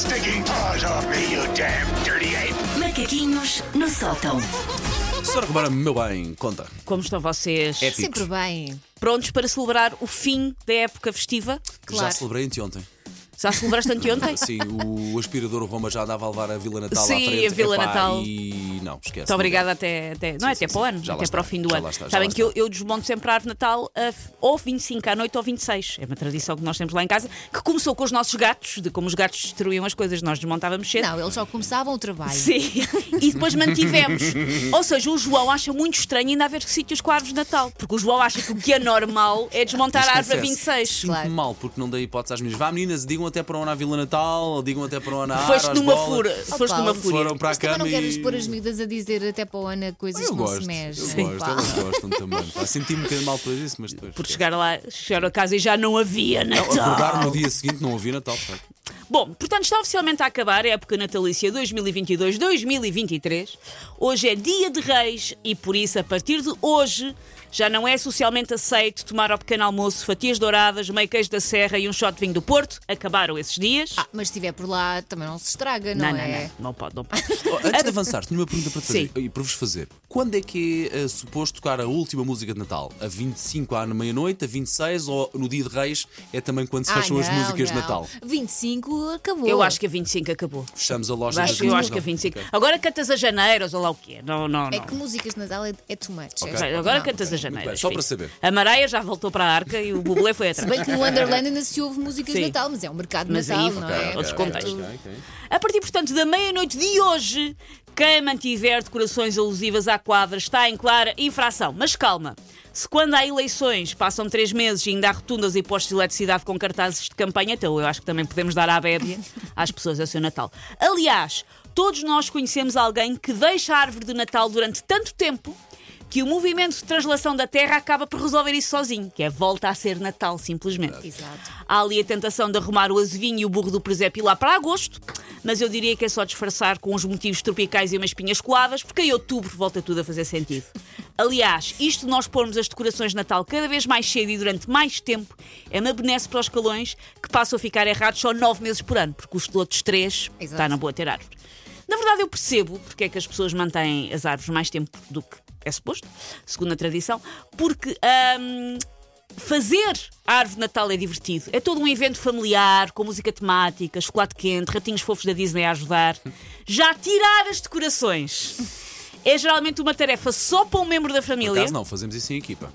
stinking paws off me, you damn dirty ape! Macaquinhos no sótão. Senhora Romana, meu bem, conta. Como estão vocês? Épicos. Sempre bem. Prontos para celebrar o fim da época festiva? Já Claro. celebrei anteontem. Já celebraste anteontem? Sim, o aspirador Roma já andava a levar a Vila Natal Sim, à frente. a Vila Epá, Natal. E não, esquece. Muito obrigada até, até não é sim, até sim. para o ano, até para o fim do já ano. lá está, já Sabem que eu, eu desmonto sempre a árvore de Natal a, ou 25 à noite ou 26. É uma tradição que nós temos lá em casa, que começou com os nossos gatos, de como os gatos destruíam as coisas, nós desmontávamos cedo. Não, eles só começavam o trabalho. Sim, e depois mantivemos. Ou seja, o João acha muito estranho ainda haver sítios com árvores de Natal, porque o João acha que o que é normal é desmontar a árvore a 26. Sinto-me Claro. mal porque não dei hipótese às minhas. Vá, meninas, digam até para onde a Vila Natal, ou digam até para onde a Foste numa. Oh, Foste numa fúria. Foram para a cama não queres pôr as a dizer até para o Ana coisas Eu que não gosto, se mexem. eu gosto, Pá. elas gostam também. Pá, Senti-me um bocadinho mal por isso, mas depois. Porque chegar lá, chegaram a casa e já não havia Acordar Natal. no dia seguinte não ouvi Natal, facto. Bom, portanto, está oficialmente a acabar a época natalícia 2022-2023. Hoje é dia de reis e, por isso, a partir de hoje, já não é socialmente aceito tomar ao pequeno almoço fatias douradas, meio queijo da serra e um shot de vinho do Porto. Acabaram esses dias. Ah, mas se estiver por lá também não se estraga, não, não, não, é? não, não pode, não pode. Antes de avançar, tenho uma pergunta para te fazer e para vos fazer. Quando é que é eh, suposto tocar a última música de Natal? A 25 à meia-noite, a 26 ou no dia de Reis é também quando se Ah, fecham as não, músicas não. de Natal? 25 acabou. Eu acho que a 25 acabou. Fechamos a loja Acho, das eu músicas acho que a de 25. Natal. Agora cantas a janeiros ou lá o quê? Não, não, não. É que músicas de Natal é, é too much. é- Vai, Agora não. cantas a bem, janeiras. só para saber. A Maraia já voltou para a arca e o Bublé foi Se atrás. bem que no Underland ainda se ouve músicas de Natal, mas é um mercado de Mas Natal, aí, não é? outros contextos. A partir, portanto, da meia-noite de hoje, quem mantiver decorações alusivas à quadra está em clara infração. Mas calma, se quando há eleições passam três meses e ainda há rotundas e postos de eletricidade com cartazes de campanha, então eu acho que também podemos dar à bébia às pessoas a seu Natal. Aliás, todos nós conhecemos alguém que deixa a árvore de Natal durante tanto tempo que o movimento de translação da Terra acaba por resolver isso sozinho, que é volta a ser Natal, simplesmente. Exato. Há ali a tentação de arrumar o azevinho e o burro do presépio lá para agosto, mas eu diria que é só disfarçar com uns motivos tropicais e umas pinhas coladas, porque em outubro volta tudo a fazer sentido. Aliás, isto de nós pormos as decorações de Natal cada vez mais cedo e durante mais tempo é uma benesse para os calões que passam a ficar errados só nove meses por ano, porque os outros três Exato. está na boa ter árvore. Na verdade, eu percebo porque é que as pessoas mantêm as árvores mais tempo do que é suposto, segundo a tradição, porque hum, fazer a árvore de Natal é divertido. É todo um evento familiar, com música temática, chocolate quente, ratinhos fofos da Disney a ajudar. Já tirar as decorações é geralmente uma tarefa só para um membro da Por família. acaso não, fazemos isso em equipa.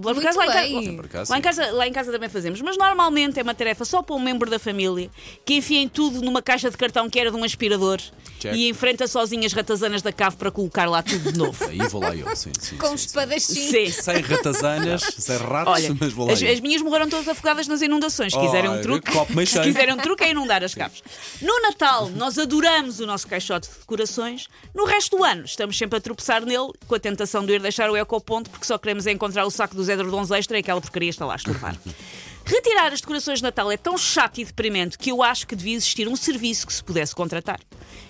Por acaso, lá, em casa, Por acaso, lá, em sim. casa, lá em casa também fazemos, mas normalmente é uma tarefa só para um membro da família que enfia em tudo numa caixa de cartão que era de um aspirador Check. e enfrenta sozinho as ratazanas da cave para colocar lá tudo de novo. Aí vou lá eu, sim, sim. Com sim, sim. espadachim. Sim. Sem ratazanas, sem ratos, Olha, mas vou lá as, as minhas morreram todas afogadas nas inundações. Se quiserem um Olha, truque, copo se quiserem um truque é inundar as caves. No Natal, nós adoramos o nosso caixote de decorações. No resto do ano, estamos sempre a tropeçar nele com a tentação de ir deixar o ecoponto porque só queremos é encontrar o saco dos edredons extra e aquela porcaria está lá a estorvar. Retirar as decorações de Natal é tão chato e deprimente que eu acho que devia existir um serviço que se pudesse contratar.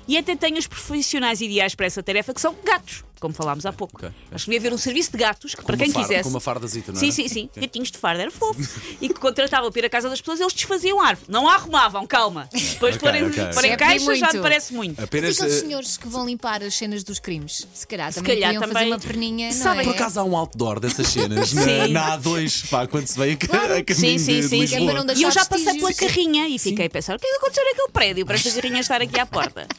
E até tenho os profissionais ideais para essa tarefa, que são gatos, como falámos há pouco. ok. Acho que devia haver um serviço de gatos que, para uma quem farda- quisesse. com uma fardazita, não Sim, era? sim, sim. Gatinhos de farda, era fofo. e que contratavam para ir à casa das pessoas, eles desfaziam a árvore. Não a arrumavam, calma. Depois Ok, porem, ok. porem Já caixa já me parece muito. E Apenas. aqueles eh, senhores que vão limpar as cenas dos crimes? Se calhar também calhar também- fazer uma perninha, não Sabem- é? Por acaso há um outdoor dessas cenas na, Sim. na A2, pá, quando se vem a, ca- a caminho Sim, sim, de, sim. de é para E eu já passei pela carrinha e fiquei a pensar: o que é que aconteceu naquele prédio para esta carrinha estar aqui à porta?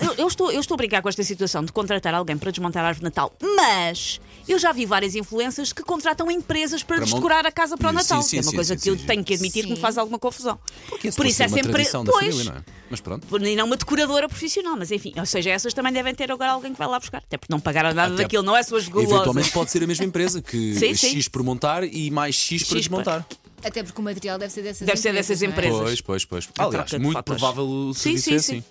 Eu, eu estou, eu estou a brincar com esta situação de contratar alguém para desmontar a árvore de Natal, mas eu já vi várias influências que contratam empresas para, Para decorar a casa para o Sim, Natal. sim, que é uma sim, coisa sim, que eu sim. tenho que admitir que me Sim. faz alguma confusão. Porque Por isso é sempre. Pois, família, não é? Mas pronto. E não uma decoradora profissional, mas enfim, ou seja, essas também devem ter agora alguém que vai lá buscar. Até porque não pagaram nada Até- daquilo, não é suas gulosas. Eventualmente pode ser a mesma empresa que Sim, sim. X por montar e mais X para X para- desmontar. Até porque o material deve ser dessas Deve ser empresas. dessas não é? empresas. Pois, pois, pois. A Aliás, muito provável o Sim, serviço sim, é assim. sim.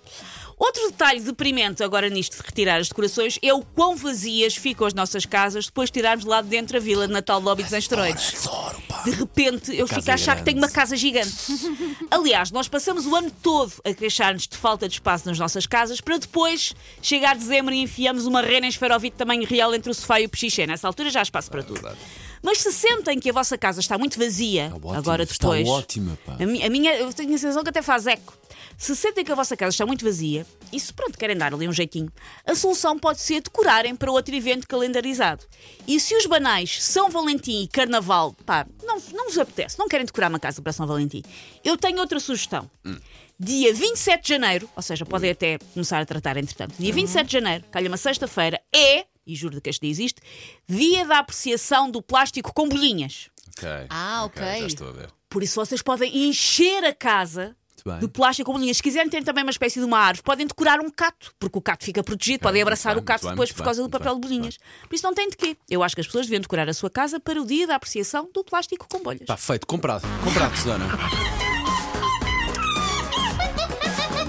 Outro detalhe deprimente agora nisto de retirar as decorações é o quão vazias ficam as nossas casas depois de tirarmos lá de dentro a vila de Natal Esteroides. Adoro, pá. De repente eu fico a achar que grande. tenho uma casa gigante. Aliás, nós passamos o ano todo a queixar-nos de falta de espaço nas nossas casas para depois chegar dezembro e enfiamos uma rena em esferovite de tamanho real entre o sofá e o pechiché. Nessa altura já há espaço para tudo. Mas se sentem que a vossa casa está muito vazia, Está ótima, agora está depois. ótima, pá. A, mi- a minha, eu tenho a sensação que até faz eco. Se sentem que a vossa casa está muito vazia, e se pronto, querem dar ali um jeitinho, a solução pode ser decorarem para outro evento calendarizado. E se os banais São Valentim e Carnaval, pá, não, não vos apetece, não querem decorar uma casa para São Valentim, eu tenho outra sugestão. Dia 27 de janeiro, ou seja, podem até começar a tratar entretanto. Dia 27 de janeiro, calha uma sexta-feira, é, e juro que este dia existe, dia da apreciação do plástico com bolinhas. Ok. Ah, ok. Já estou a ver. Por isso vocês podem encher a casa bem. de plástico com bolinhas. Se quiserem ter também uma espécie de uma árvore, podem decorar um cato, porque o cato fica protegido, podem muito abraçar bem, o cato muito bem, depois muito por bem, causa do papel bem, de bolinhas. Por isso não tem de quê. Eu acho que as pessoas deviam decorar a sua casa para o dia da apreciação do plástico com bolhas. Está feito, comprado. Comprado, Susana.